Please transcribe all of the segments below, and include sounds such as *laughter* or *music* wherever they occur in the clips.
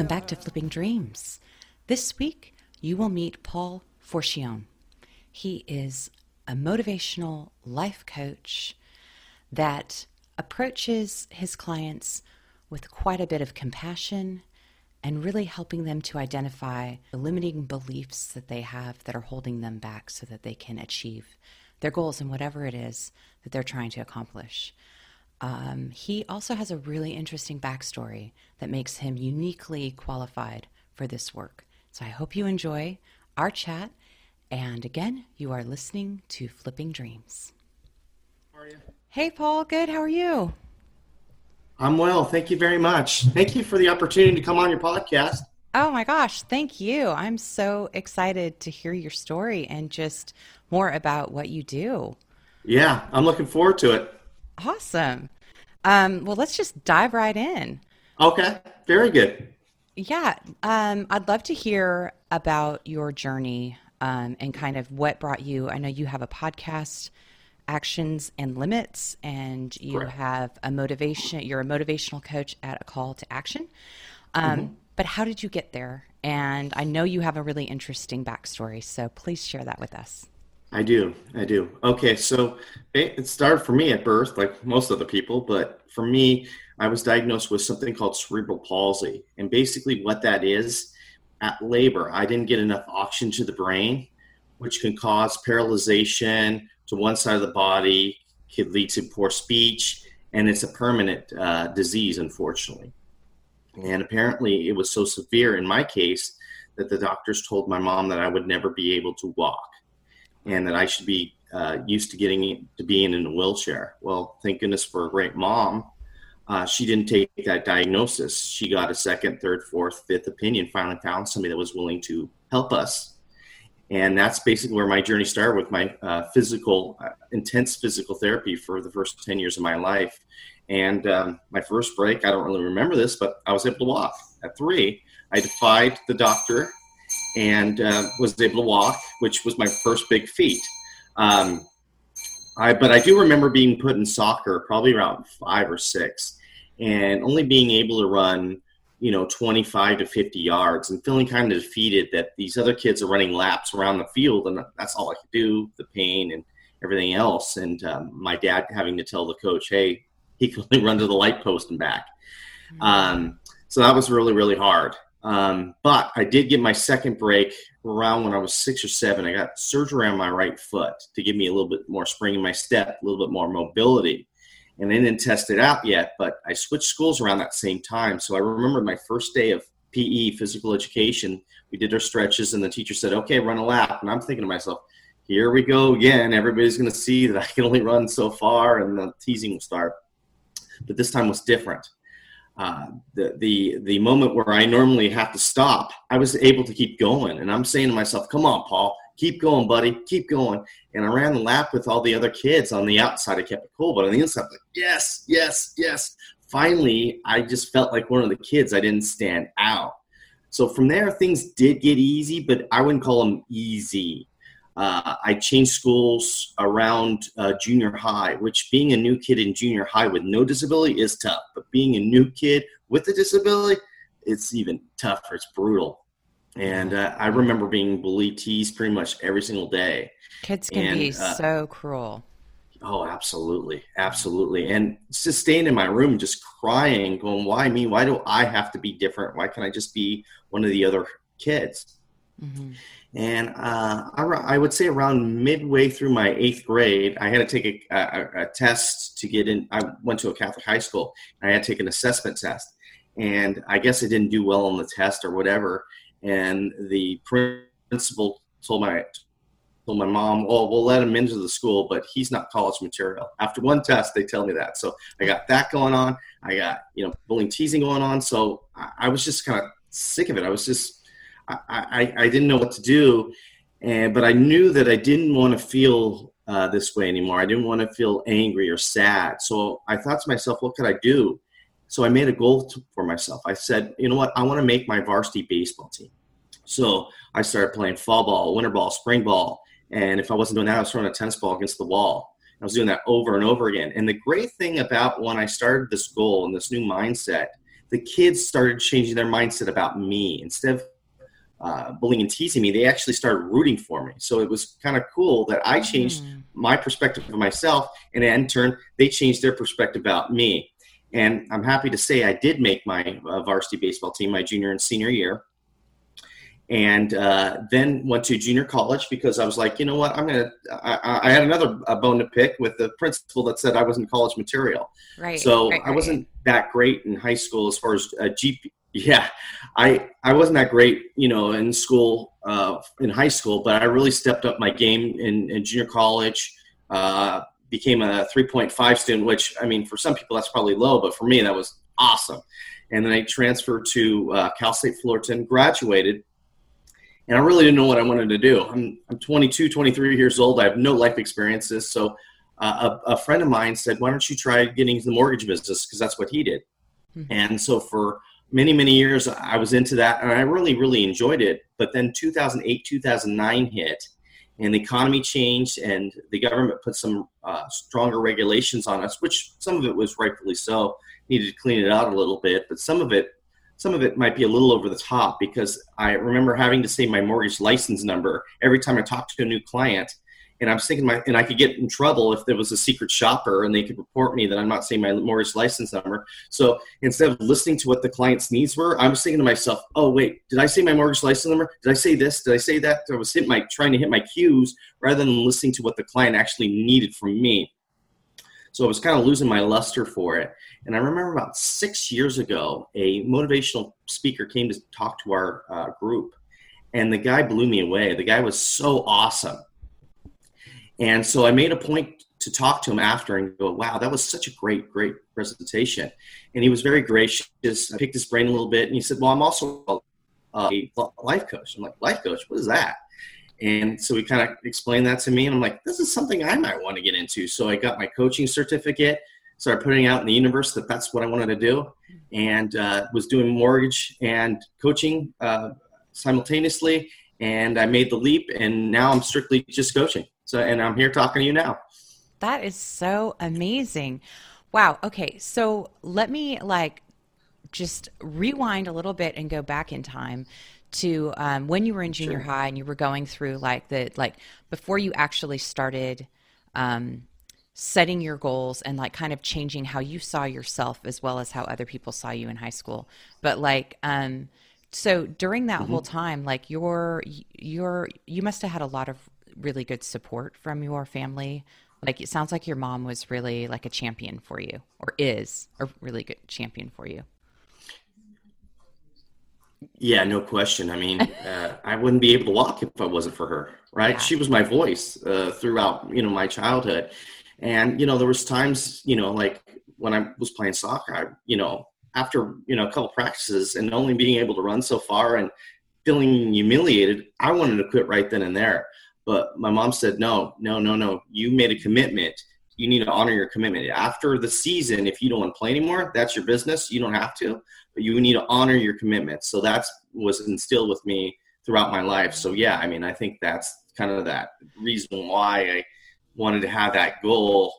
Welcome back to Flipping Dreams. This week, you will meet Paul Forchione. He is a motivational life coach that approaches his clients with quite a bit of compassion and really helping them to identify the limiting beliefs that they have that are holding them back so that they can achieve their goals and whatever it is that they're trying to accomplish. Um, he also has a really interesting backstory that makes him uniquely qualified for this work. So I hope you enjoy our chat. And again, you are listening to Flipping Dreams. How are you? Hey, Paul. Good. How are you? I'm well. Thank you very much. Thank you for the opportunity to come on your podcast. Oh my gosh, thank you. I'm so excited to hear your story and just more about what you do. Yeah, I'm looking forward to it. Awesome. Um, well, let's just dive right in. Okay, very good. Yeah, um, I'd love to hear about your journey um, and kind of what brought you. I know you have a podcast, Actions and Limits, and you Correct. have a motivation. You're a motivational coach at a call to action. Um, Mm-hmm. But how did you get there? And I know you have a really interesting backstory, so please share that with us. I do. I do. Okay, so it started for me at birth, like most other people, but for me, I was diagnosed with something called cerebral palsy. And basically, what that is at labor, I didn't get enough oxygen to the brain, which can cause paralyzation to one side of the body, could lead to poor speech, and it's a permanent uh, disease, unfortunately. And apparently, it was so severe in my case that the doctors told my mom that I would never be able to walk and that I should be uh, used to getting to being in a wheelchair. Well, thank goodness for a great mom. Uh, she didn't take that diagnosis. She got a second, third, fourth, fifth opinion. Finally, found somebody that was willing to help us, and that's basically where my journey started with my uh, physical, uh, intense physical therapy for the first ten years of my life. And um, my first break, I don't really remember this, but I was able to walk at three. I defied the doctor and uh, was able to walk, which was my first big feat. Um, I, but I do remember being put in soccer probably around five or six, and only being able to run, you know, 25 to 50 yards, and feeling kind of defeated that these other kids are running laps around the field, and that's all I could do. The pain and everything else, and um, my dad having to tell the coach, "Hey, he can only run to the light post and back." Um, so that was really, really hard. Um, but I did get my second break around when I was six or seven. I got surgery on my right foot to give me a little bit more spring in my step, a little bit more mobility. And I didn't test it out yet, but I switched schools around that same time. So I remember my first day of PE, physical education. We did our stretches, and the teacher said, Okay, run a lap. And I'm thinking to myself, Here we go again. Everybody's going to see that I can only run so far, and the teasing will start. But this time was different uh, the the the moment where I normally have to stop, I was able to keep going, and I'm saying to myself, "Come on, Paul, keep going, buddy, keep going." And I ran the lap with all the other kids on the outside. I kept it cool, but on the inside, I was like, "Yes, yes, yes!" Finally, I just felt like one of the kids. I didn't stand out. So from there, things did get easy, but I wouldn't call them easy. Uh, I changed schools around uh, junior high, which being a new kid in junior high with no disability is tough. But being a new kid with a disability, it's even tougher. It's brutal. And uh, I remember being bullied, teased pretty much every single day. Kids can And, be uh, so cruel. Oh, absolutely. Absolutely. And just staying in my room, just crying, going, why me? Why do I have to be different? Why can't I just be one of the other kids? hmm And uh, I would say around midway through my eighth grade, I had to take a, a, a test to get in. I went to a Catholic high school. And I had to take an assessment test. and I guess I didn't do well on the test or whatever. And the principal told my told my mom, "Oh, we'll let him into the school, but he's not college material." After one test, they tell me that. So I got that going on. I got you know bullying, teasing going on. So I, I was just kind of sick of it. I was just I, I, didn't know what to do, and but I knew that I didn't want to feel uh, this way anymore. I didn't want to feel angry or sad. So I thought to myself, what could I do? So I made a goal to, for myself. I said, you know what? I want to make my varsity baseball team. So I started playing fall ball, winter ball, spring ball. And if I wasn't doing that, I was throwing a tennis ball against the wall. I was doing that over and over again. And the great thing about when I started this goal and this new mindset, the kids started changing their mindset about me. Instead of uh, bullying and teasing me, they actually started rooting for me. So it was kind of cool that I changed mm. my perspective of myself, and in turn, they changed their perspective about me. And I'm happy to say I did make my uh, varsity baseball team my junior and senior year. And uh, then went to junior college because I was like, you know what, I'm gonna. I, I had another bone to pick with the principal that said I wasn't college material. Right. So right, I wasn't that great in high school as far as uh, GP. Yeah, I I wasn't that great, you know, in school, uh, in high school, but I really stepped up my game in, in junior college. Uh, became a 3.5 student, which I mean, for some people that's probably low, but for me that was awesome. And then I transferred to uh, Cal State Fullerton, graduated, and I really didn't know what I wanted to do. I'm, I'm 22, 23 years old. I have no life experiences. So uh, a, a, friend of mine said, why don't you try getting into the mortgage business? Because that's what he did. Mm-hmm. And so for many, many years, I was into that and I really, really enjoyed it. But then 2008, 2009 hit and the economy changed and the government put some uh, stronger regulations on us which some of it was rightfully so needed to clean it out a little bit but some of it some of it might be a little over the top because i remember having to say my mortgage license number every time i talked to a new client and I was thinking my and I could get in trouble if there was a secret shopper and they could report me that I'm not saying my mortgage license number. So instead of listening to what the client's needs were, I was thinking to myself, "Oh wait, did I say my mortgage license number? Did I say this? Did I say that?" I was hitting my trying to hit my cues rather than listening to what the client actually needed from me. So I was kind of losing my luster for it. And I remember about six years ago, a motivational speaker came to talk to our uh, group, and the guy blew me away. The guy was so awesome and so I made a point to talk to him after and go, wow, that was such a great, great presentation. And he was very gracious. I picked his brain a little bit and he said, well, I'm also a life coach. I'm like, life coach, what is that? And so he kind of explained that to me. And I'm like, this is something I might want to get into. So I got my coaching certificate, started putting out in the universe that that's what I wanted to do, and uh, was doing mortgage and coaching uh, simultaneously. And I made the leap, and now I'm strictly just coaching. So, and I'm here talking to you now. That is so amazing. Wow. Okay. So let me like just rewind a little bit and go back in time to um, when you were in junior sure. high and you were going through like the like before you actually started um, setting your goals and like kind of changing how you saw yourself as well as how other people saw you in high school but like um so during that mm-hmm. whole time like your your you must have had a lot of really good support from your family? Like it sounds like your mom was really like a champion for you or is a really good champion for you. Yeah, no question. I mean, *laughs* uh, I wouldn't be able to walk if I wasn't for her, right? Yeah. She was my voice uh, throughout, you know, my childhood. And, you know, there was times, you know, like when I was playing soccer, I, you know, after, you know, a couple practices and only being able to run so far and feeling humiliated, I wanted to quit right then and there. But my mom said, no, no, no, no. You made a commitment. You need to honor your commitment. After the season, if you don't want to play anymore, that's your business. You don't have to, but you need to honor your commitment. So that's was instilled with me throughout my life. So yeah, I mean, I think that's kind of that reason why I wanted to have that goal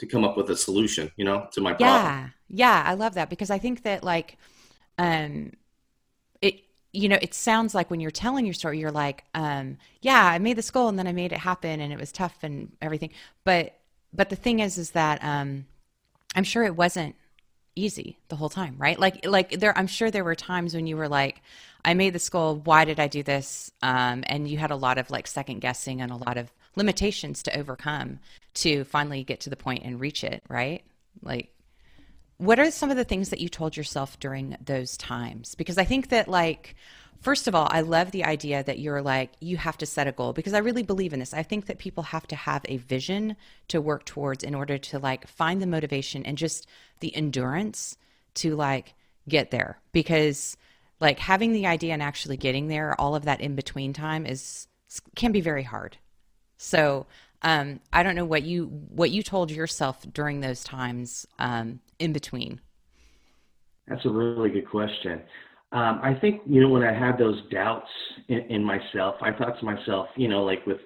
to come up with a solution, you know, to my problem. Yeah. Yeah, I love that because I think that like um you know, it sounds like when you're telling your story, you're like, um, yeah, I made this goal and then I made it happen and it was tough and everything. But, but the thing is, is that, um, I'm sure it wasn't easy the whole time, right? Like, like there, I'm sure there were times when you were like, I made this goal. Why did I do this? Um, and you had a lot of like second guessing and a lot of limitations to overcome to finally get to the point and reach it, right? Like, what are some of the things that you told yourself during those times? Because I think that, like, first of all, I love the idea that you're like, you have to set a goal because I really believe in this. I think that people have to have a vision to work towards in order to, like, find the motivation and just the endurance to, like, get there. Because, like, having the idea and actually getting there, all of that in between time is, can be very hard. So, um, I don't know what you what you told yourself during those times um, in between. That's a really good question. Um, I think you know when I had those doubts in, in, myself, I thought to myself, you know, like with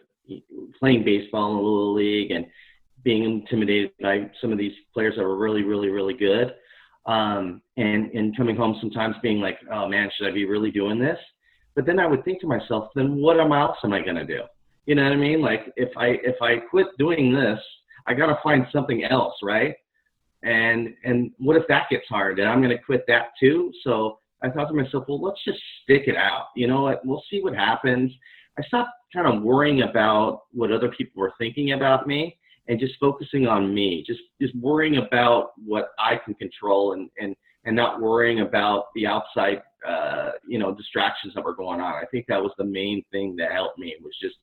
playing baseball in a little league and being intimidated by some of these players that were really, really, really good, um, and and coming home sometimes being like, oh man, should I be really doing this? But then I would think to myself, then what else am I going to do? You know what I mean? Like if I if I quit doing this, I got to find something else, right? And and what if that gets hard? And I'm going to quit that too. So I thought to myself, well, let's just stick it out. You know what? We'll see what happens. I stopped kind of worrying about what other people were thinking about me and just focusing on me. Just just worrying about what I can control and and and not worrying about the outside uh, you know distractions that were going on. I think that was the main thing that helped me was just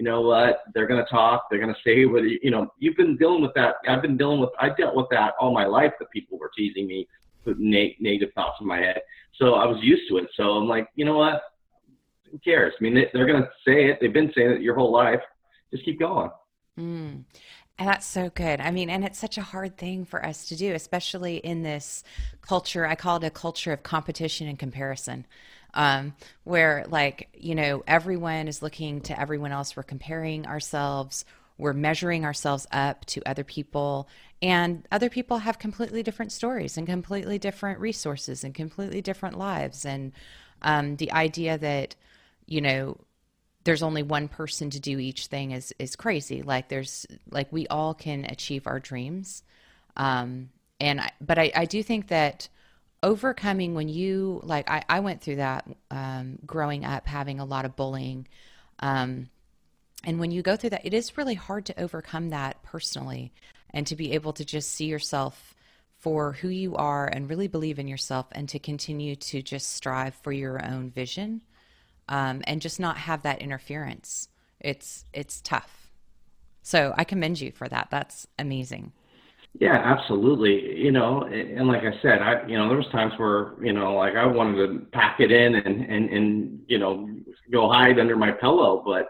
you know what? They're going to talk. They're going to say what you know. You've been dealing with that. I've been dealing with. I dealt with that all my life. That people were teasing me, putting negative thoughts in my head. So I was used to it. So I'm like, you know what? Who cares? I mean, they, are going to say it. They've been saying it your whole life. Just keep going. Mm. And that's so good. I mean, and it's such a hard thing for us to do, especially in this culture. I call it a culture of competition and comparison um, where like you know everyone is looking to everyone else. We're comparing ourselves. We're measuring ourselves up to other people. And other people have completely different stories and completely different resources and completely different lives. And um, the idea that you know there's only one person to do each thing is is crazy. Like there's like we all can achieve our dreams. Um, and I, but I, I do think that overcoming when you like I, I went through that um, growing up having a lot of bullying um, and when you go through that it is really hard to overcome that personally and to be able to just see yourself for who you are and really believe in yourself and to continue to just strive for your own vision um, and just not have that interference. It's it's tough. So i commend you for that. That's amazing yeah, absolutely. You know, and like I said, I you know there was times where you know like I wanted to pack it in and and and you know go hide under my pillow, but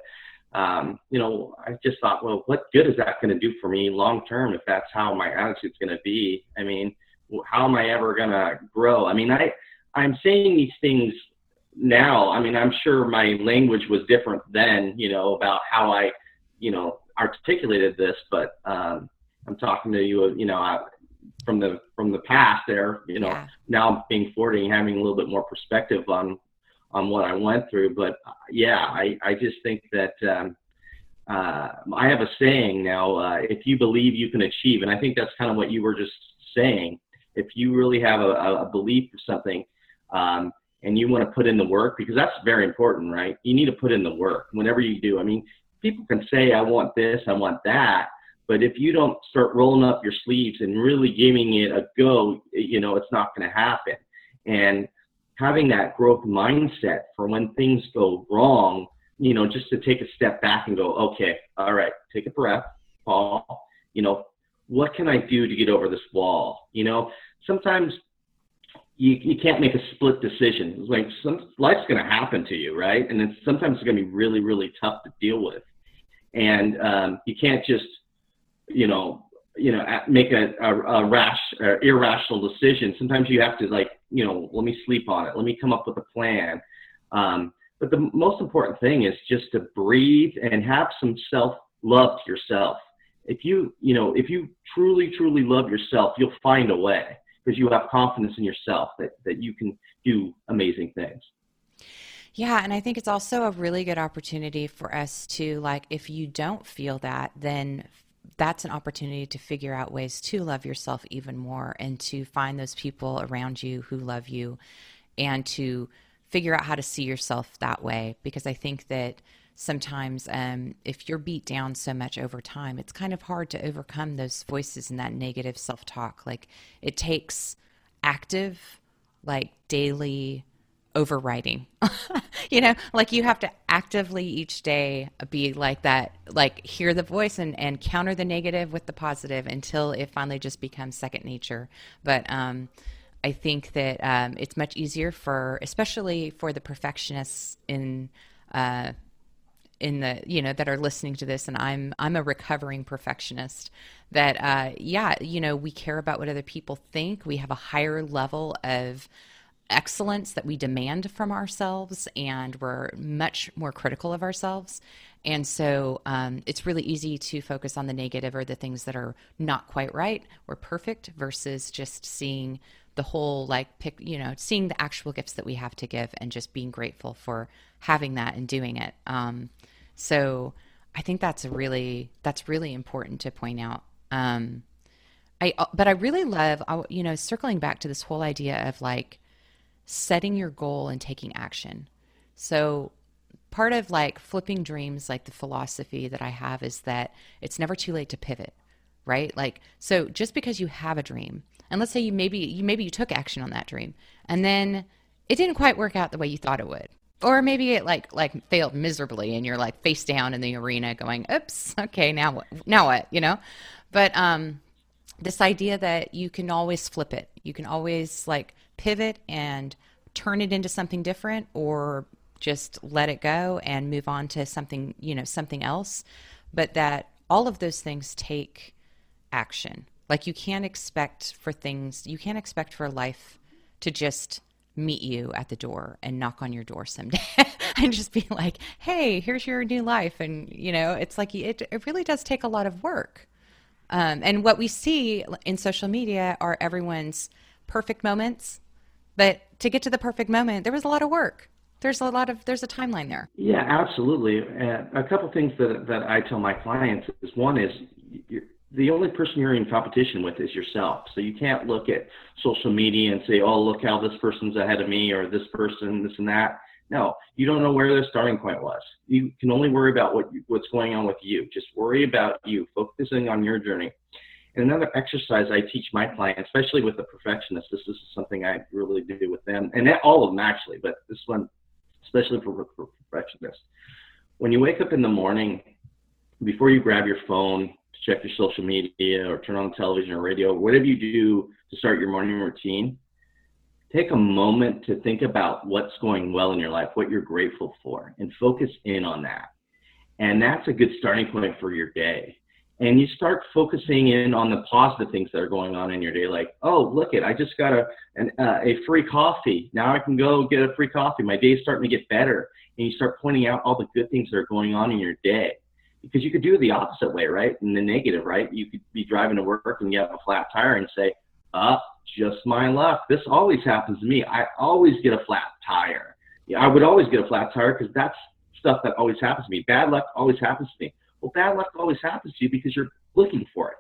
um, you know I just thought, well, what good is that going to do for me long term if that's how my attitude's going to be? I mean, how am I ever going to grow? I mean, I I'm saying these things now. I mean, I'm sure my language was different then, you know, about how I you know articulated this, but um, I'm talking to you, you know, from the from the past there, you know, yeah. now being 40 and having a little bit more perspective on on what I went through. But uh, yeah, I, I just think that um, uh, I have a saying now, uh, if you believe you can achieve, and I think that's kind of what you were just saying. If you really have a, a belief for something, um, and you want to put in the work, because that's very important, right? You need to put in the work whenever you do. I mean, people can say, I want this, I want that, but if you don't start rolling up your sleeves and really giving it a go, you know, it's not going to happen. And having that growth mindset for when things go wrong, you know, just to take a step back and go, okay, all right, take a breath, Paul, you know, what can I do to get over this wall? You know, sometimes you, you can't make a split decision. Like some life's going to happen to you, right? And it's sometimes it's going to be really, really tough to deal with. And um, you can't just you know, you know, make a, a, a rash, or irrational decision. Sometimes you have to like, you know, let me sleep on it. Let me come up with a plan. Um, but the most important thing is just to breathe and have some self love to yourself. If you, you know, if you truly, truly love yourself, you'll find a way because you have confidence in yourself that, that you can do amazing things. Yeah, and I think it's also a really good opportunity for us to like if you don't feel that, then that's an opportunity to figure out ways to love yourself even more and to find those people around you who love you and to figure out how to see yourself that way because I think that sometimes um, if you're beat down so much over time, it's kind of hard to overcome those voices and that negative self talk. Like it takes active, like daily overriding. *laughs* you know, like you have to actively each day be like that, like hear the voice and, and counter the negative with the positive until it finally just becomes second nature. But, um, I think that um, it's much easier for, especially for the perfectionists in uh, in the you know that are listening to this and i'm i'm a recovering perfectionist that uh yeah you know we care about what other people think we have a higher level of excellence that we demand from ourselves and we're much more critical of ourselves and so um, it's really easy to focus on the negative or the things that are not quite right or perfect versus just seeing the whole like pick you know seeing the actual gifts that we have to give and just being grateful for having that and doing it um, so I think that's really that's really important to point out. Um, I uh, but I really love you know circling back to this whole idea of like setting your goal and taking action. So part of like flipping dreams like the philosophy that I have is that it's never too late to pivot, right? Like so just because you have a dream and let's say you maybe you maybe you took action on that dream and then it didn't quite work out the way you thought it would or maybe it like like failed miserably and you're like face down in the arena going oops okay now what now what you know but um this idea that you can always flip it you can always like pivot and turn it into something different or just let it go and move on to something you know something else but that all of those things take action like you can't expect for things you can't expect for life to just meet you at the door and knock on your door someday *laughs* and just be like, hey, here's your new life. And, you know, it's like it, it really does take a lot of work. Um, and what we see in social media are everyone's perfect moments. But to get to the perfect moment, there was a lot of work. There's a lot of there's a timeline there. Yeah, absolutely. Uh, a couple things that that I tell my clients is one is the only person you're in competition with is yourself. So you can't look at social media and say, oh, look how this person's ahead of me or this person, this and that. No, you don't know where their starting point was. You can only worry about what what's going on with you. Just worry about you, focusing on your journey. And another exercise I teach my clients, especially with the perfectionists, this is something I really do with them, and all of them actually, but this one, especially for, for perfectionists. When you wake up in the morning, before you grab your phone, to check your social media or turn on the television or radio, whatever you do to start your morning routine, take a moment to think about what's going well in your life, what you're grateful for, and focus in on that. And that's a good starting point for your day. And you start focusing in on the positive things that are going on in your day, like, oh, look it, I just got a an, uh, a free coffee. Now I can go get a free coffee. My day's starting to get better. And you start pointing out all the good things that are going on in your day because you could do the opposite way, right? In the negative, right? You could be driving to work and get a flat tire and say, uh, just my luck. This always happens to me. I always get a flat tire. Yeah, I would always get a flat tire because that's stuff that always happens to me. Bad luck always happens to me. Well, bad luck always happens to you because you're looking for it.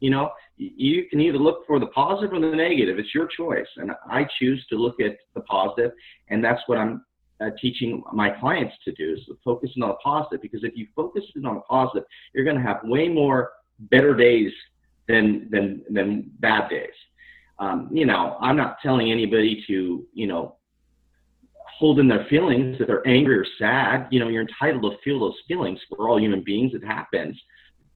You know, you can either look for the positive or the negative. It's your choice. And I choose to look at the positive, and that's what I'm uh, teaching my clients to do is focusing on the positive because if you focus in on the positive, you're going to have way more better days than than than bad days. Um, you know, I'm not telling anybody to you know hold in their feelings if they're angry or sad. You know, you're entitled to feel those feelings. We're all human beings. It happens.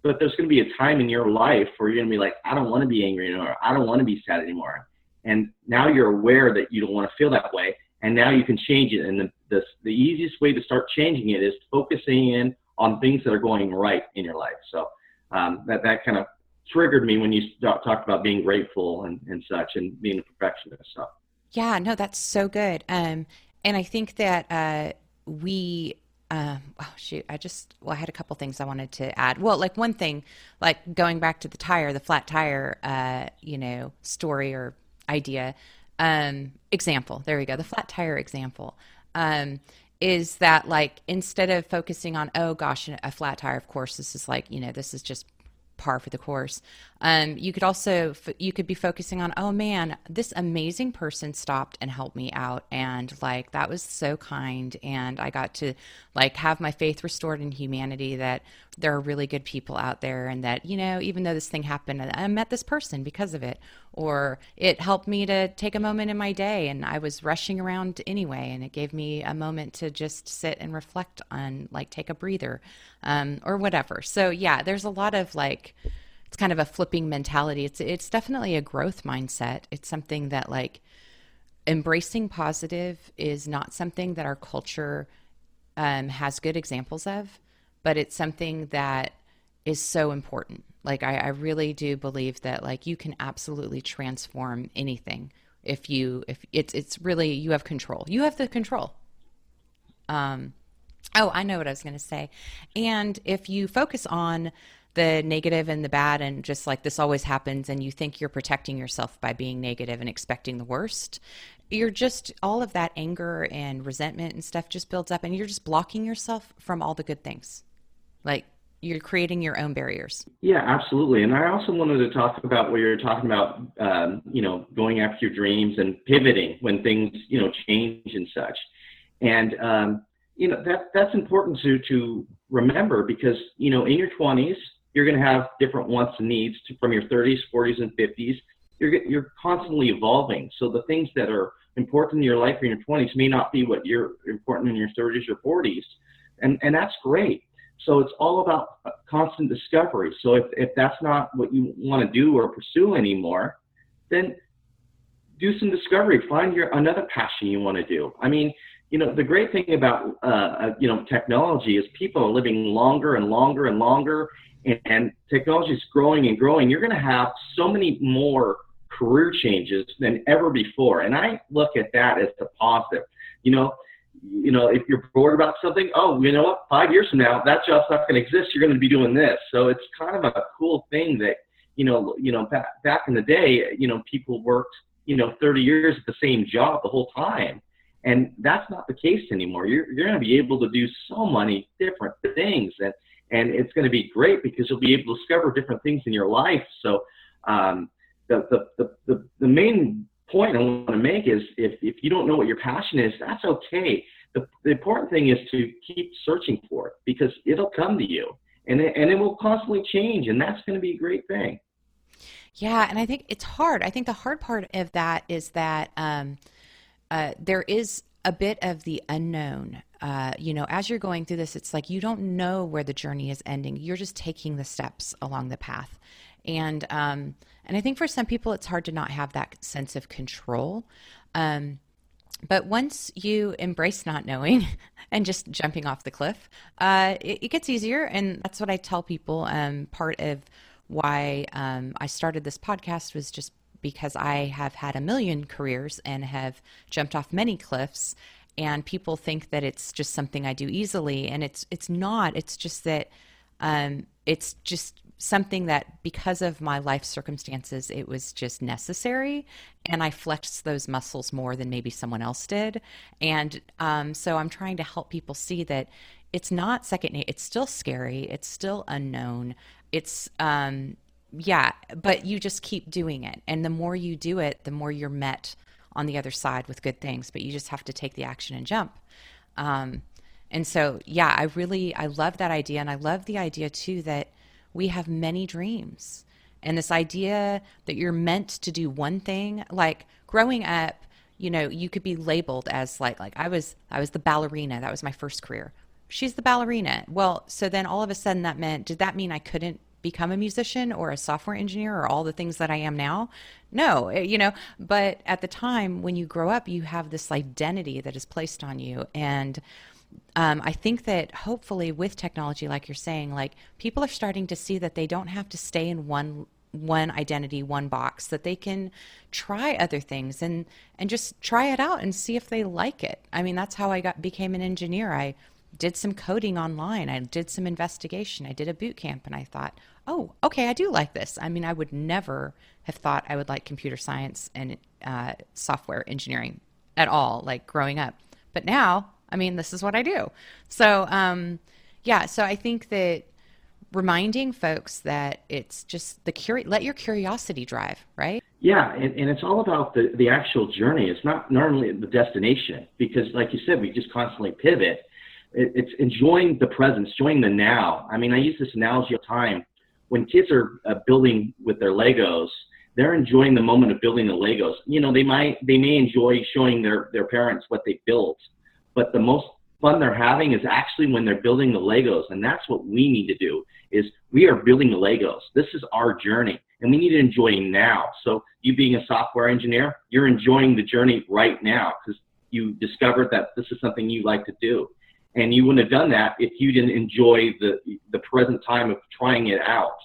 But there's going to be a time in your life where you're going to be like, I don't want to be angry anymore. I don't want to be sad anymore. And now you're aware that you don't want to feel that way and now you can change it. And the, the, the easiest way to start changing it is focusing in on things that are going right in your life. So um, that, that kind of triggered me when you talked about being grateful and, and such and being a perfectionist. So. Yeah, no, that's so good. Um, and I think that uh, we uh, oh shoot, I just well, I had a couple things I wanted to add. Well, like one thing, like going back to the tire, the flat tire, uh, you know, story or idea um, example. There we go. The flat tire example um, is that like instead of focusing on oh gosh a flat tire, of course this is like you know this is just par for the course. Um, you could also you could be focusing on, oh man, this amazing person stopped and helped me out, and like that was so kind, and I got to like have my faith restored in humanity that there are really good people out there, and that you know even though this thing happened, I met this person because of it, or it helped me to take a moment in my day, and I was rushing around anyway, and it gave me a moment to just sit and reflect on like take a breather, um, or whatever. So yeah, there's a lot of like it's kind of a flipping mentality. It's it's definitely a growth mindset. It's something that like embracing positive is not something that our culture um, has good examples of, but it's something that is so important. Like I, I really do believe that like you can absolutely transform anything if you if it's it's really you have control. You have the control. Um, oh, I know what I was going to say. And if you focus on the negative and the bad and just like this always happens and you think you're protecting yourself by being negative and expecting the worst you're just all of that anger and resentment and stuff just builds up and you're just blocking yourself from all the good things. Like you're creating your own barriers. Yeah absolutely. And i also wanted to talk about what you're talking about um, you know going after your dreams and pivoting when things you know change and such. And um, you know that that's important to to remember because you know in your 20s you're going to have different wants and needs from your 30s, 40s, and 50s. You're, you're constantly evolving. So the things that are important in your life in your 20s may not be what you're important in your 30s or 40s. And, and that's great. So it's all about uh, constant discovery. So if, if that's not what you want to do or pursue anymore, then do some discovery. Find your another passion you want to do. I mean, you know, the great thing about uh, uh you know technology is people are living longer and longer and longer, and technology is growing and growing, you're going to have so many more career changes than ever before. And I look at that as the positive. You know, you know, if you're bored about something, oh, you know what? Five years from now, that job's not going to exist. You're going to be doing this. So it's kind of a cool thing that, you know, you know, back back in the day, you know, people worked, you know, 30 years at the same job the whole time. And that's not the case anymore. You're, you're going to be able to do so many different things. And, and it's going to be great because you'll be able to discover different things in your life. So um, the, the, the, the, the main point I want to make is if, if you don't know what your passion is, that's okay. The, the important thing is to keep searching for it because it'll come to you and it, and it will constantly change and that's going to be a great thing. Yeah, and I think it's hard. I think the hard part of that is that um, uh, there is a bit of the unknown. Uh, you know, as you're going through this, it's like you don't know where the journey is ending. You're just taking the steps along the path, and um, and I think for some people, it's hard to not have that sense of control. Um, but once you embrace not knowing *laughs* and just jumping off the cliff, uh, it, it, gets easier, and that's what I tell people. Um, part of why um, I started this podcast was just because I have had a million careers and have jumped off many cliffs and people think that it's just something I do easily and it's it's not. It's just that um, it's just something that because of my life circumstances it was just necessary and i flexed those muscles more than maybe someone else did. And um, so i'm trying to help people see that it's not second it's still scary it's still unknown it's um, yeah, but you just keep doing it. And the more you do it, the more you're met on the other side with good things, but you just have to take the action and jump. Um, and so, yeah, I really, I love that idea. And I love the idea too that we have many dreams. And this idea that you're meant to do one thing, like growing up, you know, you could be labeled as like, like I was, I was the ballerina. That was my first career. She's the ballerina. Well, so then all of a sudden that meant, did that mean I couldn't become a musician or a software engineer or all the things that I am now. No, eh, you know, but at the time when you grow up, you have this identity that is placed on you. And um, I think that hopefully with technology, like you're saying, like people are starting to see that they don't have to stay in one one identity one box that they can try other things and and just try it out and see if they like it i mean that's how i got became an engineer i did some coding online. I did some investigation. I did a boot camp and I thought, oh, okay, I do like this. I mean, I would never have thought I would like computer science and uh, software engineering at all, like growing up. But now, I mean, this is what I do. So, um, yeah, so I think that reminding folks that it's just the curi- let your curiosity drive, right? Yeah, and, and it's all about the, the actual journey. It's not normally the destination because, like you said, we just constantly pivot. It, it's enjoying the presence, enjoying the now. I mean, I use this analogy of time. When kids are uh, building with their Legos, they're enjoying the moment of building the Legos. You know, they might they may enjoy showing their their parents what they built, but the most fun they're having is actually when they're building the Legos, and that's what we need to do. Is we are building the Legos. This is our journey, and we need to enjoy now. So you being a software engineer, you're enjoying the journey right now because you discovered that this is something you like to do, and you wouldn't have done that if you didn't enjoy the the present time of trying it out.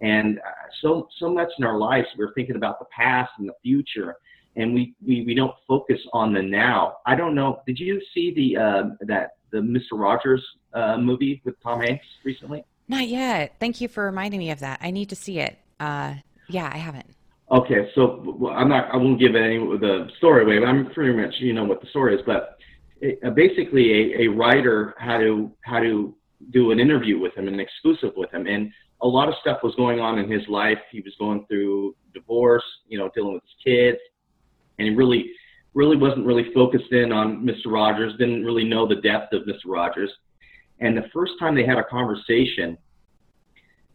And uh, so so much in our lives, we're thinking about the past and the future, and we, we, we don't focus on the now. I don't know. Did you see the uh, that the Mr. Rogers uh, movie with Tom Hanks recently? Not yet. Thank you for reminding me of that. I need to see it. Uh, yeah, I haven't. Okay, so I'm not. I won't give any the story away. But I'm pretty much you know what the story is. But uh, basically, a, a writer had to had to do an interview with him, an exclusive with him, and a lot of stuff was going on in his life. He was going through divorce, you know, dealing with his kids, and he really, really wasn't really focused in on Mr. Rogers. Didn't really know the depth of Mr. Rogers. And the first time they had a conversation,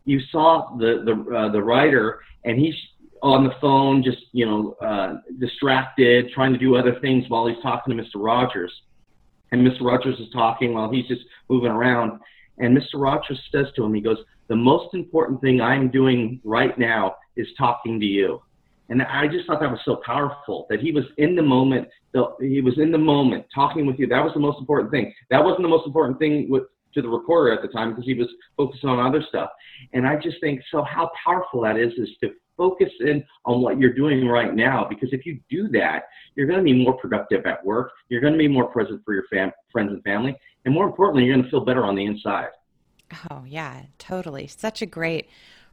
you saw the the uh, the writer, and he's on the phone, just you know, uh, distracted, trying to do other things while he's talking to Mr. Rogers. And Mr. Rogers is talking while he's just moving around. And Mr. Rogers says to him, he goes, the most important thing I'm doing right now is talking to you. And I just thought that was so powerful that he was in the moment. He was in the moment talking with you. That was the most important thing. That wasn't the most important thing with, to the reporter at the time because he was focused on other stuff. And I just think so how powerful that is is to focus in on what you're doing right now because if you do that, you're going to be more productive at work. You're going to be more present for your fam- friends and family, and more importantly, you're going to feel better on the inside. Oh, yeah, totally. Such a great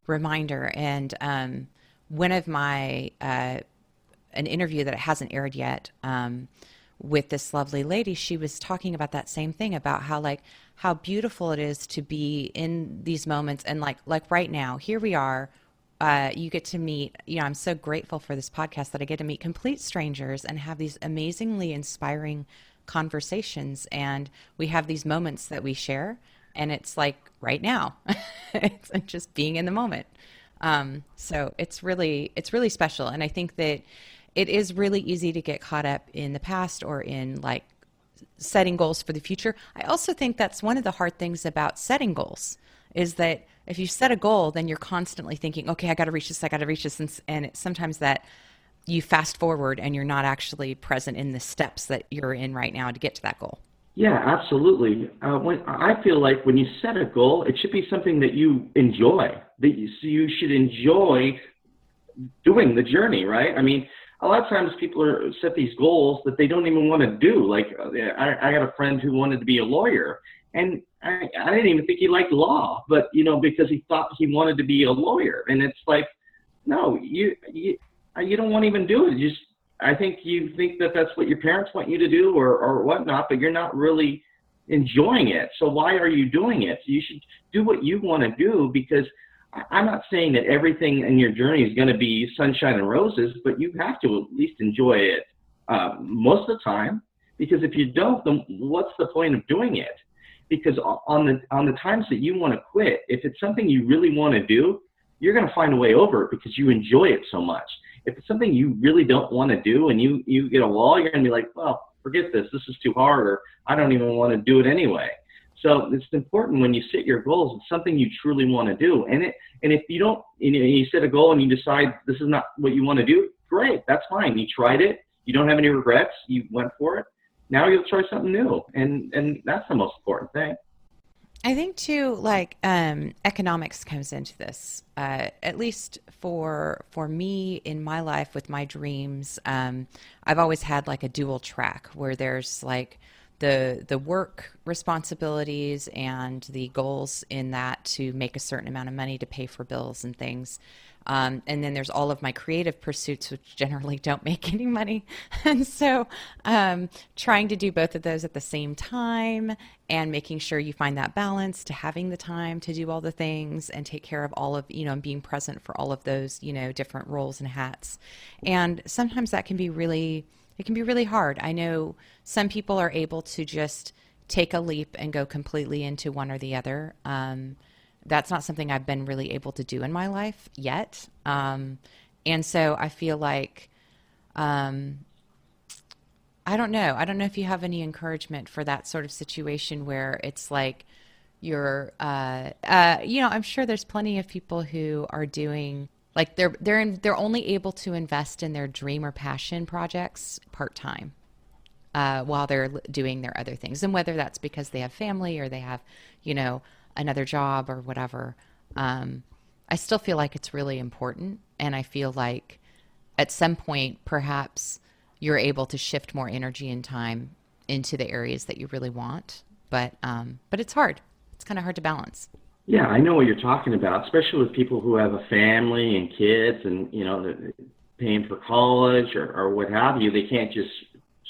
reminder. And um, one of my, uh, an interview that hasn't aired yet um, with this lovely lady, she was talking about that same thing about how, like, how beautiful it is to be in these moments. And, like, like right now, here we are. Uh, you get to meet, you know, I'm so grateful for this podcast that I get to meet complete strangers and have these amazingly inspiring conversations. And we have these moments that we share and it's like right now. *laughs* It's just being in the moment. Um, so it's really it's really special. And i think that it is really easy to get caught up in the past or in like setting goals for the future. I also think that's one of the hard things about setting goals is that if you set a goal then you're constantly thinking okay i got to reach this i got to reach this and, and it's sometimes that you fast forward and you're not actually present in the steps that you're in right now to get to that goal yeah, absolutely. Uh, when I feel like when you set a goal, it should be something that you enjoy. That you, so you should enjoy doing the journey, right? I mean, a lot of times people are set these goals that they don't even want to do. Like uh, I, I got a friend who wanted to be a lawyer, and I, I didn't even think he liked law, but you know because he thought he wanted to be a lawyer, and it's like, no, you you, you don't want to even do it. You just I think you think that that's what your parents want you to do or, or whatnot, but you're not really enjoying it. So why are you doing it? You should do what you want to do because I'm not saying that everything in your journey is going to be sunshine and roses, but you have to at least enjoy it uh, most of the time. Because if you don't, then what's the point of doing it? Because on the on the times that you want to quit, if it's something you really want to do, you're going to find a way over it because you enjoy it so much if it's something you really don't want to do and you you get a wall, you're gonna be like, well, forget this. This is too hard, or I don't even want to do it anyway. So it's important when you set your goals. It's something you truly want to do, and it and if you don't, you, know, you set a goal and you decide this is not what you want to do, great, that's fine. You tried it. You don't have any regrets. You went for it. Now you'll try something new, and and that's the most important thing. I think too, like um, economics comes into this. Uh, at least for for me in my life with my dreams, um, I've always had like a dual track where there's like the the work responsibilities and the goals in that to make a certain amount of money to pay for bills and things. Um, and then there's all of my creative pursuits, which generally *laughs* don't make any money. And *laughs* so, um, trying to do both of those at the same time and making sure you find that balance to having the time to do all the things and take care of all of, you know, and being present for all of those, you know, different roles and hats. And sometimes that can be really it can be really hard. I know some people are able to just take a leap and go completely into one or the other. Um, that's not something I've been really able to do in my life yet. Um, and so I feel like, um, I don't know. I don't know if you have any encouragement for that sort of situation where it's like you're, uh, uh, you know, I'm sure there's plenty of people who are doing like they're they're in, they're only able to invest in their dream or passion projects part time uh, while they're doing their other things, and whether that's because they have family or they have you know another job or whatever. Um, I still feel like it's really important, and I feel like at some point perhaps you're able to shift more energy and time into the areas that you really want. But um, but it's hard. It's kind of hard to balance. Yeah, I know what you're talking about, especially with people who have a family and kids and, you know, paying for college or, or what have you. They can't just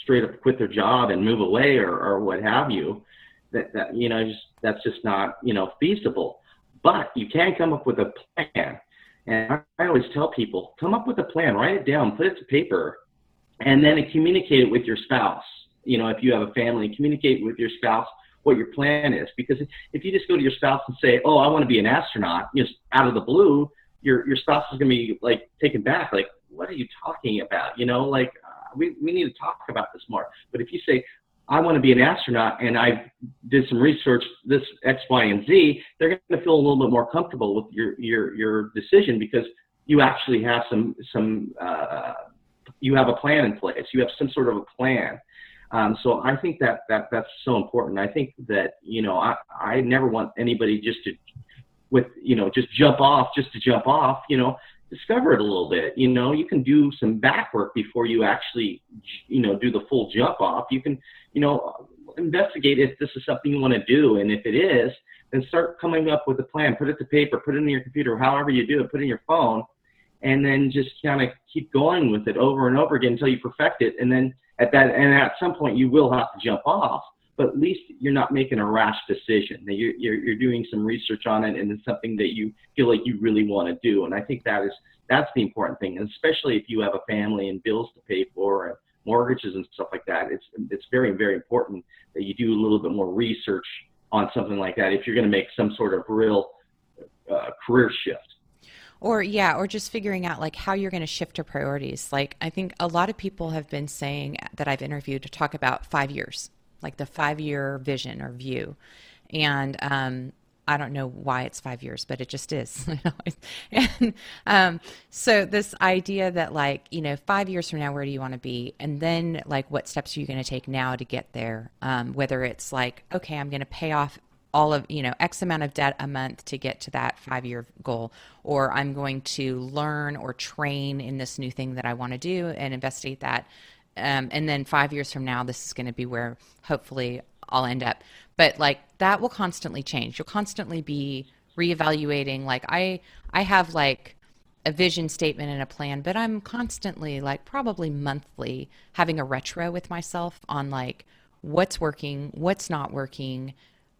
straight up quit their job and move away or, or what have you. That, that, you know, just, that's just not, you know, feasible. But you can come up with a plan. And I, always tell people, come up with a plan, write it down, put it to paper, and then communicate it with your spouse. You know, if you have a family, communicate with your spouse what your plan is. Because if you just go to your spouse and say, "Oh, I want to be an astronaut," just out of the blue, your your spouse is going to be like taken back, like, "What are you talking about?" You know, like uh, we we need to talk about this more. But if you say, I want to be an astronaut and I did some research, this X, Y, and Z, they're going to feel a little bit more comfortable with your your your decision because you actually have some some uh, you have a plan in place. You have some sort of a plan. Um, so I think that, that that's so important. I think that, you know, I, I never want anybody just to, with, you know, just jump off, just to jump off, you know, discover it a little bit. You know, you can do some back work before you actually, you know, do the full jump off. You can, you know, investigate if this is something you want to do. And if it is, then start coming up with a plan, put it to paper, put it in your computer, however you do it, put it in your phone, and then just kind of keep going with it over and over again until you perfect it. And then at that and at some point you will have to jump off but at least you're not making a rash decision. You're, you're, you're doing some research on it and it's something that you feel like you really want to do. And i think that is that's the important thing. And especially if you have a family and bills to pay for and mortgages and stuff like that it's it's very very important that you do a little bit more research on something like that if you're going to make some sort of real uh, career shift or yeah or just figuring out like how you're going to shift your priorities like i think a lot of people have been saying that i've interviewed to talk about five years like the five year vision or view and um, I don't know why it's five years, but it just is. *laughs* and um, so this idea that like you know five years from now, where do you want to be, and then like what steps are you going to take now to get there? Um, whether it's like okay, I'm going to pay off all of you know x amount of debt a month to get to that five year goal or i'm going to learn or train in this new thing that i want to do and investigate that. Um, and then five years from now this is going to be where hopefully i'll end up. But like that will constantly change. You'll constantly be reevaluating like i i have like a vision statement and a plan but i'm constantly like probably monthly having a retro with myself on like what's working what's not working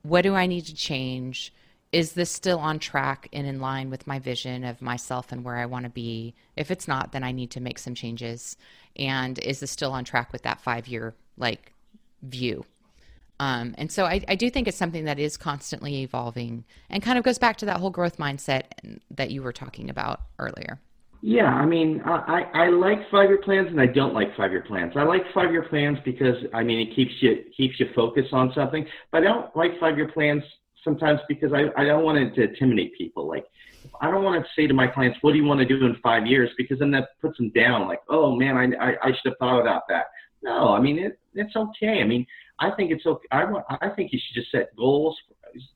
what do I need to change? Is this still on track and in line with my vision of myself and where I want to be? If it's not, then I need to make some changes. And is this still on track with that five year like view? Um, and so I, I do think it's something that is constantly evolving and kind of goes back to that whole growth mindset that you were talking about earlier. Yeah, I mean, I, I like five year plans and I don't like five year plans. I like five year plans because I mean it keeps you keeps you focused on something. But I don't like five year plans sometimes because I, I don't want it to intimidate people. Like I don't want to say to my clients, "What do you want to do in five years?" Because then that puts them down. Like, oh man, I I, I should have thought about that. No, I mean it, it's okay. I mean, I think it's okay. I want I think you should just set goals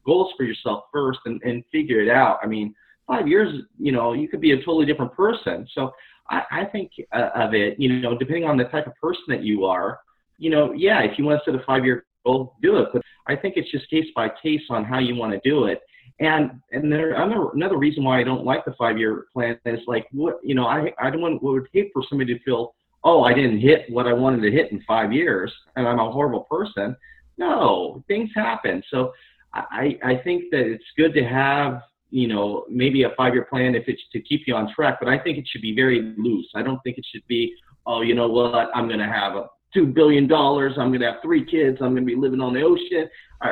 goals for yourself first and and figure it out. I mean five years, you know, you could be a totally different person. So I, I think uh, of it, you know, depending on the type of person that you are, you know, yeah, if you want to set a five year goal, do it. But I think it's just case by case on how you want to do it. And and there another another reason why I don't like the five year plan is like what you know I I don't want what would hate for somebody to feel oh I didn't hit what I wanted to hit in five years and I'm a horrible person. No, things happen. So I I think that it's good to have you know maybe a five year plan if it's to keep you on track, but I think it should be very loose. I don't think it should be oh you know what I'm going to have a two billion dollars. I'm going to have three kids. I'm going to be living on the ocean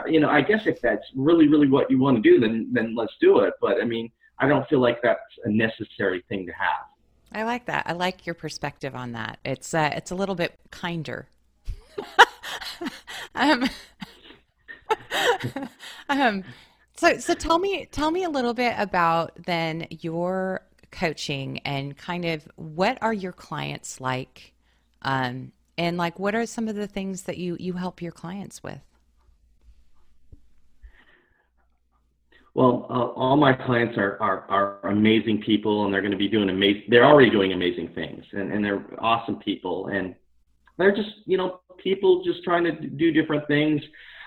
you know, I guess if that's really, really what you want to do, then then let's do it. But I mean, I don't feel like that's a necessary thing to have. I like that. I like your perspective on that. It's uh, it's a little bit kinder. *laughs* um, *laughs* um, so so tell me tell me a little bit about then your coaching and kind of what are your clients like, um, and like what are some of the things that you you help your clients with? Well, uh, all my clients are, are, are amazing people and they're going to be doing amazing, they're already doing amazing things and, and they're awesome people. And they're just, you know, people just trying to do different things.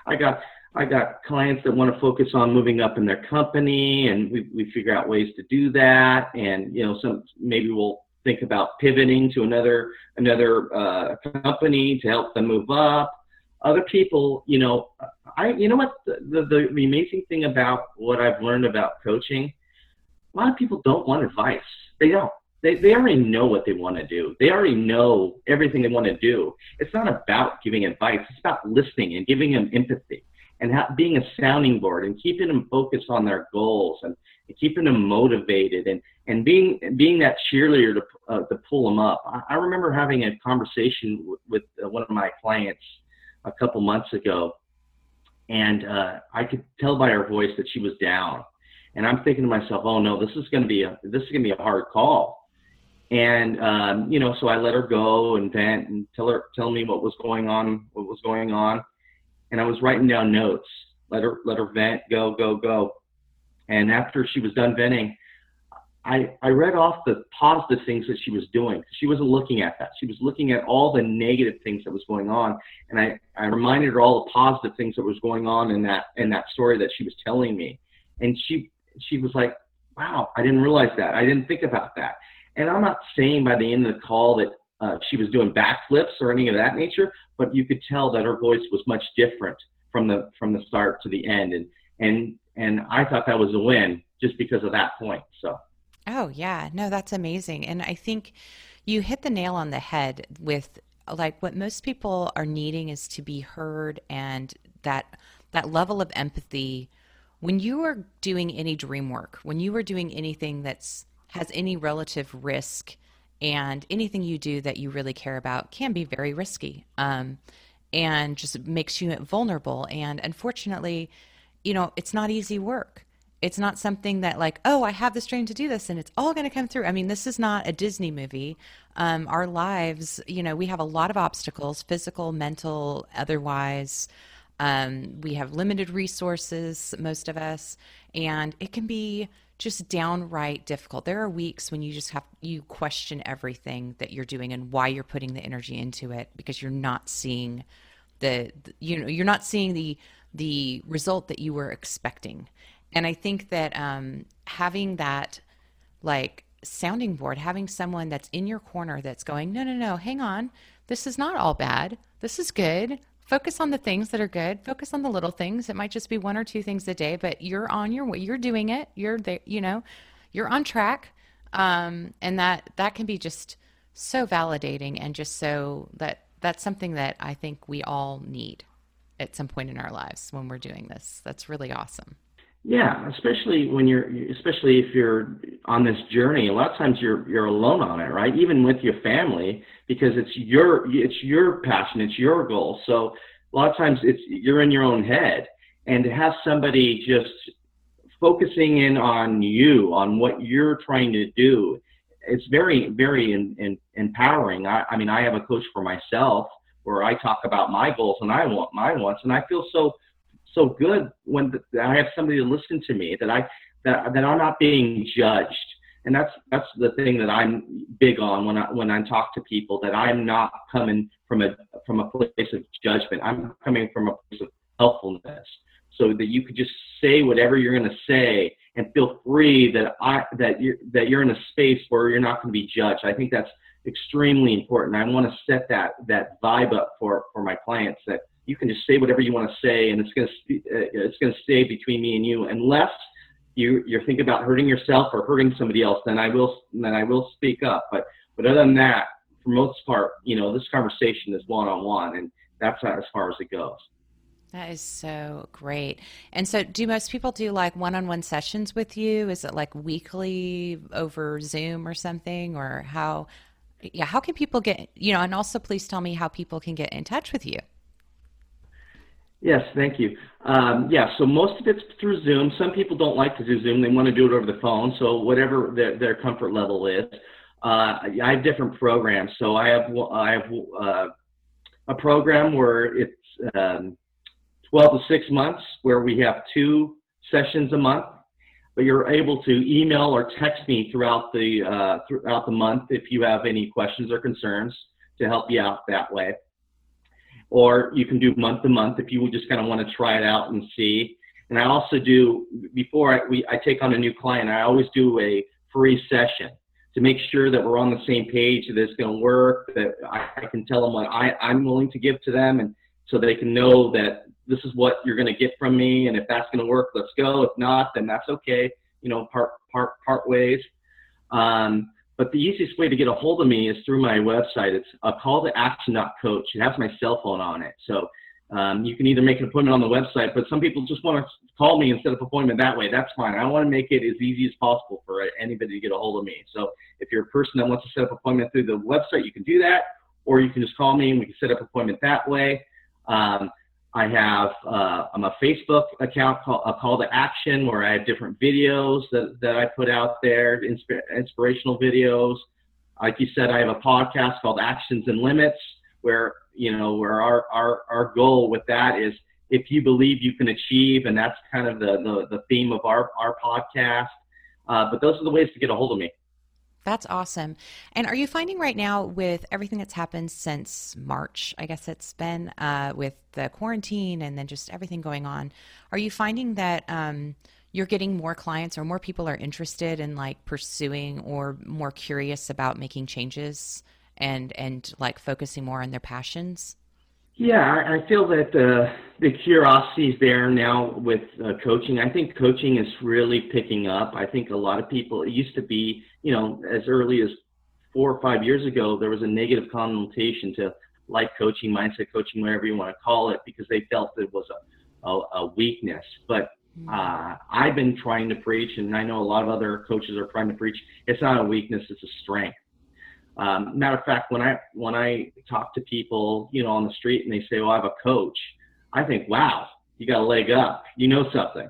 I got, I got clients that want to focus on moving up in their company and we, we figure out ways to do that. And, you know, some, maybe we'll think about pivoting to another, another, uh, company to help them move up. Other people, you know, I, you know what, the, the, the amazing thing about what I've learned about coaching, a lot of people don't want advice. They don't. They, they already know what they want to do. They already know everything they want to do. It's not about giving advice. It's about listening and giving them empathy and ha- being a sounding board and keeping them focused on their goals and, and keeping them motivated and, and being, being that cheerleader to, uh, to pull them up. I, I remember having a conversation w- with uh, one of my clients a couple months ago and uh, I could tell by her voice that she was down. And I'm thinking to myself, oh no, this is going to be a this is going to be a hard call. And um, you know, so I let her go and vent and tell her tell me what was going on, what was going on. And I was writing down notes. Let her let her vent, go, go, go. And after she was done venting, I, I read off the positive things that she was doing. She wasn't looking at that. She was looking at all the negative things that was going on. And I, I reminded her all the positive things that was going on in that in that story that she was telling me. And she she was like, Wow, I didn't realize that. I didn't think about that. And I'm not saying by the end of the call that uh, she was doing backflips or any of that nature, but you could tell that her voice was much different from the from the start to the end. And and and I thought that was a win just because of that point. So Oh, yeah. No, that's amazing. And I think you hit the nail on the head with like what most people are needing is to be heard and that that level of empathy when you are doing any dream work, when you are doing anything that's has any relative risk and anything you do that you really care about can be very risky um, and just makes you vulnerable. And unfortunately you know it's not easy work. It's not something that like oh i have the strain to do this and it's all going to come through. I mean this is not a disney movie. Um, our lives you know we have a lot of obstacles physical mental otherwise. Um, we have limited resources most of us and it can be just downright difficult there are weeks when you just have you question everything that you're doing and why you're putting the energy into it because you're not seeing the, the you know you're not seeing the the result that you were expecting and I think that um, having that like sounding board, having someone that's in your corner that's going, no, no, no, hang on, this is not all bad. This is good. Focus on the things that are good. Focus on the little things. It might just be one or two things a day, but you're on your way. You're doing it. You're there. You know, you're on track, um, and that that can be just so validating and just so that that's something that I think we all need at some point in our lives when we're doing this. That's really awesome. Yeah, especially when you're, especially if you're on this journey. A lot of times you're you're alone on it, right? Even with your family, because it's your it's your passion, it's your goal. So a lot of times it's you're in your own head, and to have somebody just focusing in on you, on what you're trying to do, it's very very in, in, empowering. I, I mean, I have a coach for myself where I talk about my goals and I want my wants, and I feel so so good when the, I have somebody to listen to me that I that that I'm not being judged. And that's that's the thing that I'm big on when I when I talk to people that I'm not coming from a from a place of judgment. I'm coming from a place of helpfulness, so that you could just say whatever you're going to say and feel free that I that you're that you're in a space where you're not going to be judged. I think that's extremely important. I want to set that that vibe up for for my clients that you can just say whatever you want to say, and it's going to uh, it's to stay between me and you, unless you you're thinking about hurting yourself or hurting somebody else. Then I will then I will speak up. But but other than that, for most part, you know, this conversation is one on one, and that's as far as it goes. That is so great. And so, do most people do like one on one sessions with you? Is it like weekly over Zoom or something? Or how, yeah, how can people get, you know, and also please tell me how people can get in touch with you. Yes, thank you. Um, yeah, so most of it's through Zoom. Some people don't like to do Zoom; they want to do it over the phone. So whatever their, their comfort level is, uh, I have different programs. So I have I have uh, a program where it's um, 12 to six months, where we have two sessions a month. But you're able to email or text me throughout the uh, throughout the month if you have any questions or concerns to help you out that way or you can do month to month if you just kind of want to try it out and see. And I also do before I, we, I take on a new client, I always do a free session to make sure that we're on the same page, that it's going to work, that I, I can tell them what I, I'm willing to give to them, and so they can know that this is what you're going to get from me, and if that's going to work, let's go. If not, then that's okay. You know, part part part ways. Um, but the easiest way to get a hold of me is through my website. It's a call to action.coach. It has my cell phone on it. So um, you can either make an appointment on the website, but some people just want to call me instead of appointment that way. That's fine. I want to make it as easy as possible for anybody to get a hold of me. So if you're a person that wants to set up appointment through the website, you can do that, or you can just call me and we can set up appointment that way. Um, I have uh, I'm a Facebook account called a call to action where I have different videos that, that I put out there, insp- inspirational videos. Like you said, I have a podcast called Actions and Limits where you know where our our, our goal with that is if you believe you can achieve, and that's kind of the the, the theme of our our podcast. Uh, but those are the ways to get a hold of me. That's awesome. And are you finding right now with everything that's happened since March, I guess it's been uh, with the quarantine and then just everything going on, are you finding that um, you're getting more clients or more people are interested in like pursuing or more curious about making changes and and like focusing more on their passions? Yeah, I feel that uh, the curiosity is there now with uh, coaching. I think coaching is really picking up. I think a lot of people, it used to be, you know, as early as four or five years ago, there was a negative connotation to life coaching, mindset coaching, whatever you want to call it, because they felt it was a, a, a weakness. But mm. uh, I've been trying to preach, and I know a lot of other coaches are trying to preach, it's not a weakness, it's a strength um, matter of fact, when I when I talk to people, you know, on the street and they say, "Well, I have a coach," I think, "Wow, you got a leg up. You know something."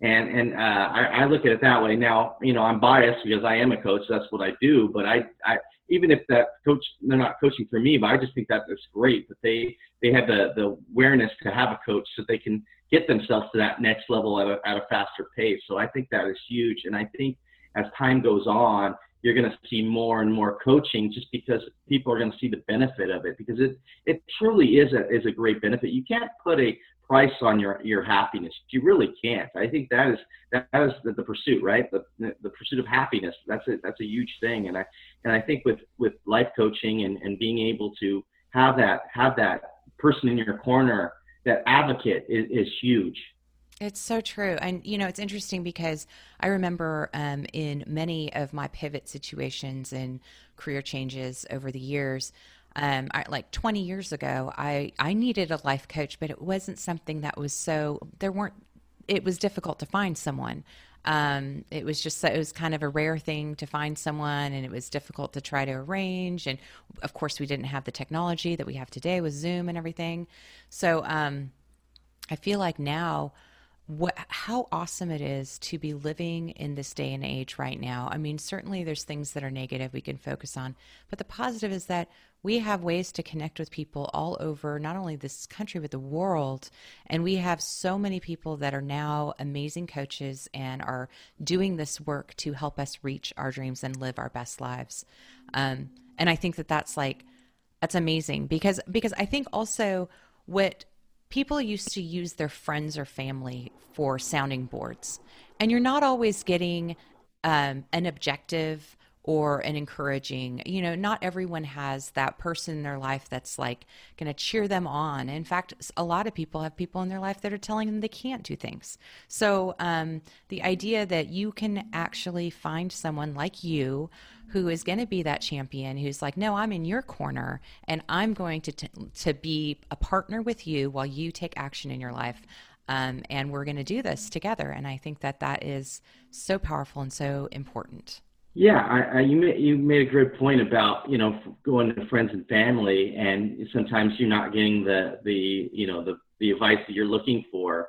And and uh, I, I look at it that way. Now, you know, I'm biased because I am a coach. That's what I do. But I, I even if that coach they're not coaching for me, but I just think that it's great that they they have the the awareness to have a coach so they can get themselves to that next level at a, at a faster pace. So I think that is huge. And I think as time goes on, you're going to see more and more coaching just because people are going to see the benefit of it because it it truly is a is a great benefit. You can't put a price on your your happiness. You really can't. I think that is that is the, the pursuit, right? The, the pursuit of happiness. That's a that's a huge thing. And I and I think with with life coaching and and being able to have that have that person in your corner, that advocate is, is huge. It's so true. And, you know, it's interesting because I remember um, in many of my pivot situations and career changes over the years, um, I, like 20 years ago, I, I needed a life coach, but it wasn't something that was so, there weren't, it was difficult to find someone. Um, it was just, it was kind of a rare thing to find someone and it was difficult to try to arrange. And of course, we didn't have the technology that we have today with Zoom and everything. So um, I feel like now, what how awesome it is to be living in this day and age right now. I mean, certainly there's things that are negative we can focus on, but the positive is that we have ways to connect with people all over not only this country but the world, and we have so many people that are now amazing coaches and are doing this work to help us reach our dreams and live our best lives. Um, and I think that that's like That's amazing because because I think also what people used to use their friends or family for sounding boards, and you're not always getting um, an objective or an encouraging you know not everyone has that person in their life that's like going to cheer them on. In fact a lot of people have people in their life that are telling them they can't do things. So um, the idea that you can actually find someone like you who is going to be that champion who's like no i'm in your corner and i'm going to t- to be a partner with you while you take action in your life um, and we're going to do this together and i think that that is so powerful and so important yeah, I, I, you made you made a great point about you know going to friends and family, and sometimes you're not getting the the you know the the advice that you're looking for,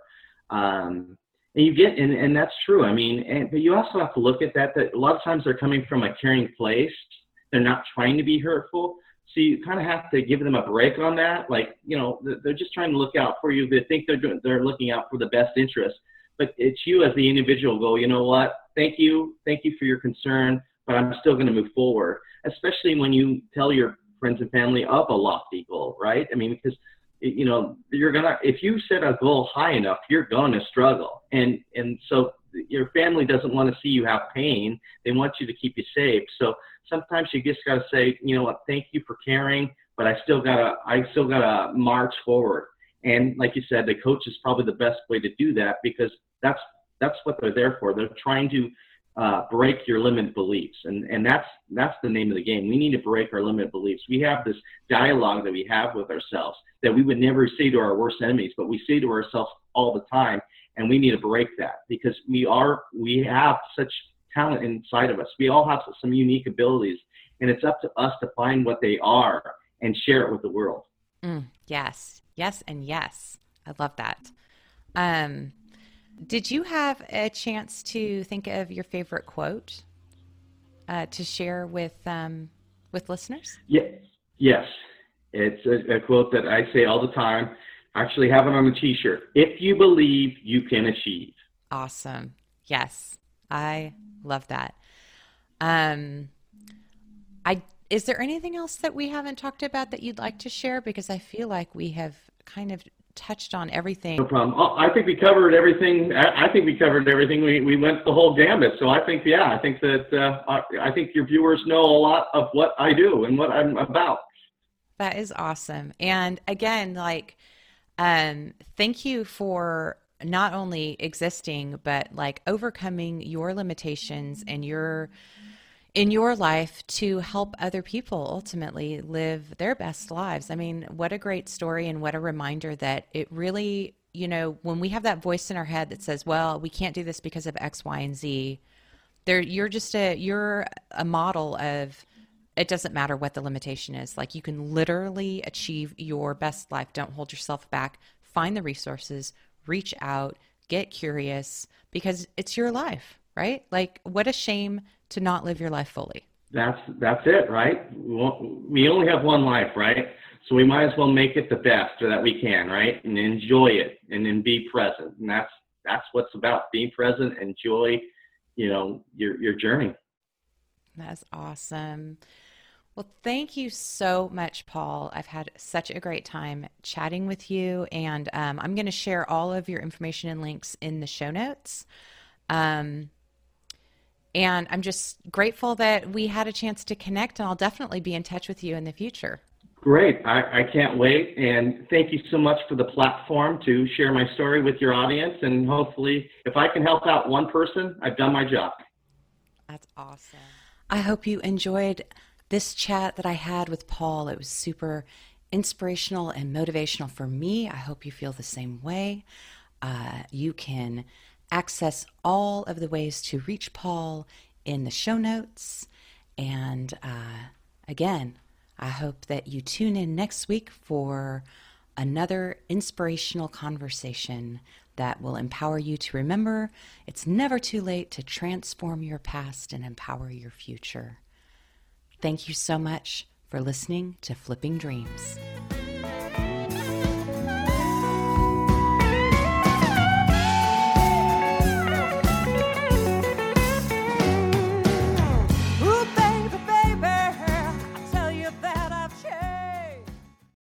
um, and you get and, and that's true. I mean, and, but you also have to look at that that a lot of times they're coming from a caring place. They're not trying to be hurtful, so you kind of have to give them a break on that. Like you know they're just trying to look out for you. They think they're doing, they're looking out for the best interest, but it's you as the individual go, you know what? Thank you. Thank you for your concern, but I'm still going to move forward, especially when you tell your friends and family of a lofty goal, right? I mean, because you know you're gonna if you set a goal high enough you're gonna struggle and and so your family doesn't want to see you have pain they want you to keep you safe so sometimes you just got to say you know what thank you for caring but i still gotta i still gotta march forward and like you said, the coach is probably the best way to do that because that's that's what they're there for. They're trying to uh, break your limit beliefs, and and that's that's the name of the game. We need to break our limit beliefs. We have this dialogue that we have with ourselves that we would never say to our worst enemies, but we say to ourselves all the time, and we need to break that because we are we have such talent inside of us. We all have some unique abilities, and it's up to us to find what they are and share it with the world. Mm, yes, yes, and yes. I love that. Um, did you have a chance to think of your favorite quote uh, to share with um, with listeners? Yes, yes. It's a, a quote that I say all the time. I actually have it on a T-shirt. If you believe, you can achieve. Awesome. Yes, I love that. Um, I is there anything else that we haven't talked about that you'd like to share? Because I feel like we have kind of touched on everything. No problem. Oh, I think we covered everything. I think we covered everything. We, we went the whole gamut. So I think, yeah, I think that uh, I think your viewers know a lot of what I do and what I'm about. That is awesome. And again, like, um, thank you for not only existing, but like overcoming your limitations and your in your life to help other people ultimately live their best lives. I mean, what a great story and what a reminder that it really, you know, when we have that voice in our head that says, "Well, we can't do this because of X, Y, and Z," there you're just a you're a model of it doesn't matter what the limitation is. Like you can literally achieve your best life. Don't hold yourself back. Find the resources, reach out, get curious because it's your life, right? Like what a shame to not live your life fully. That's that's it, right? We only have one life, right? So we might as well make it the best that we can, right? And enjoy it, and then be present. And that's that's what's about being present. Enjoy, you know, your your journey. That's awesome. Well, thank you so much, Paul. I've had such a great time chatting with you, and um, I'm going to share all of your information and links in the show notes. Um, and I'm just grateful that we had a chance to connect, and I'll definitely be in touch with you in the future. Great. I, I can't wait. And thank you so much for the platform to share my story with your audience. And hopefully, if I can help out one person, I've done my job. That's awesome. I hope you enjoyed this chat that I had with Paul. It was super inspirational and motivational for me. I hope you feel the same way. Uh, you can access all of the ways to reach Paul in the show notes. And uh, again, I hope that you tune in next week for another inspirational conversation that will empower you to remember it's never too late to transform your past and empower your future. Thank you so much for listening to Flipping Dreams.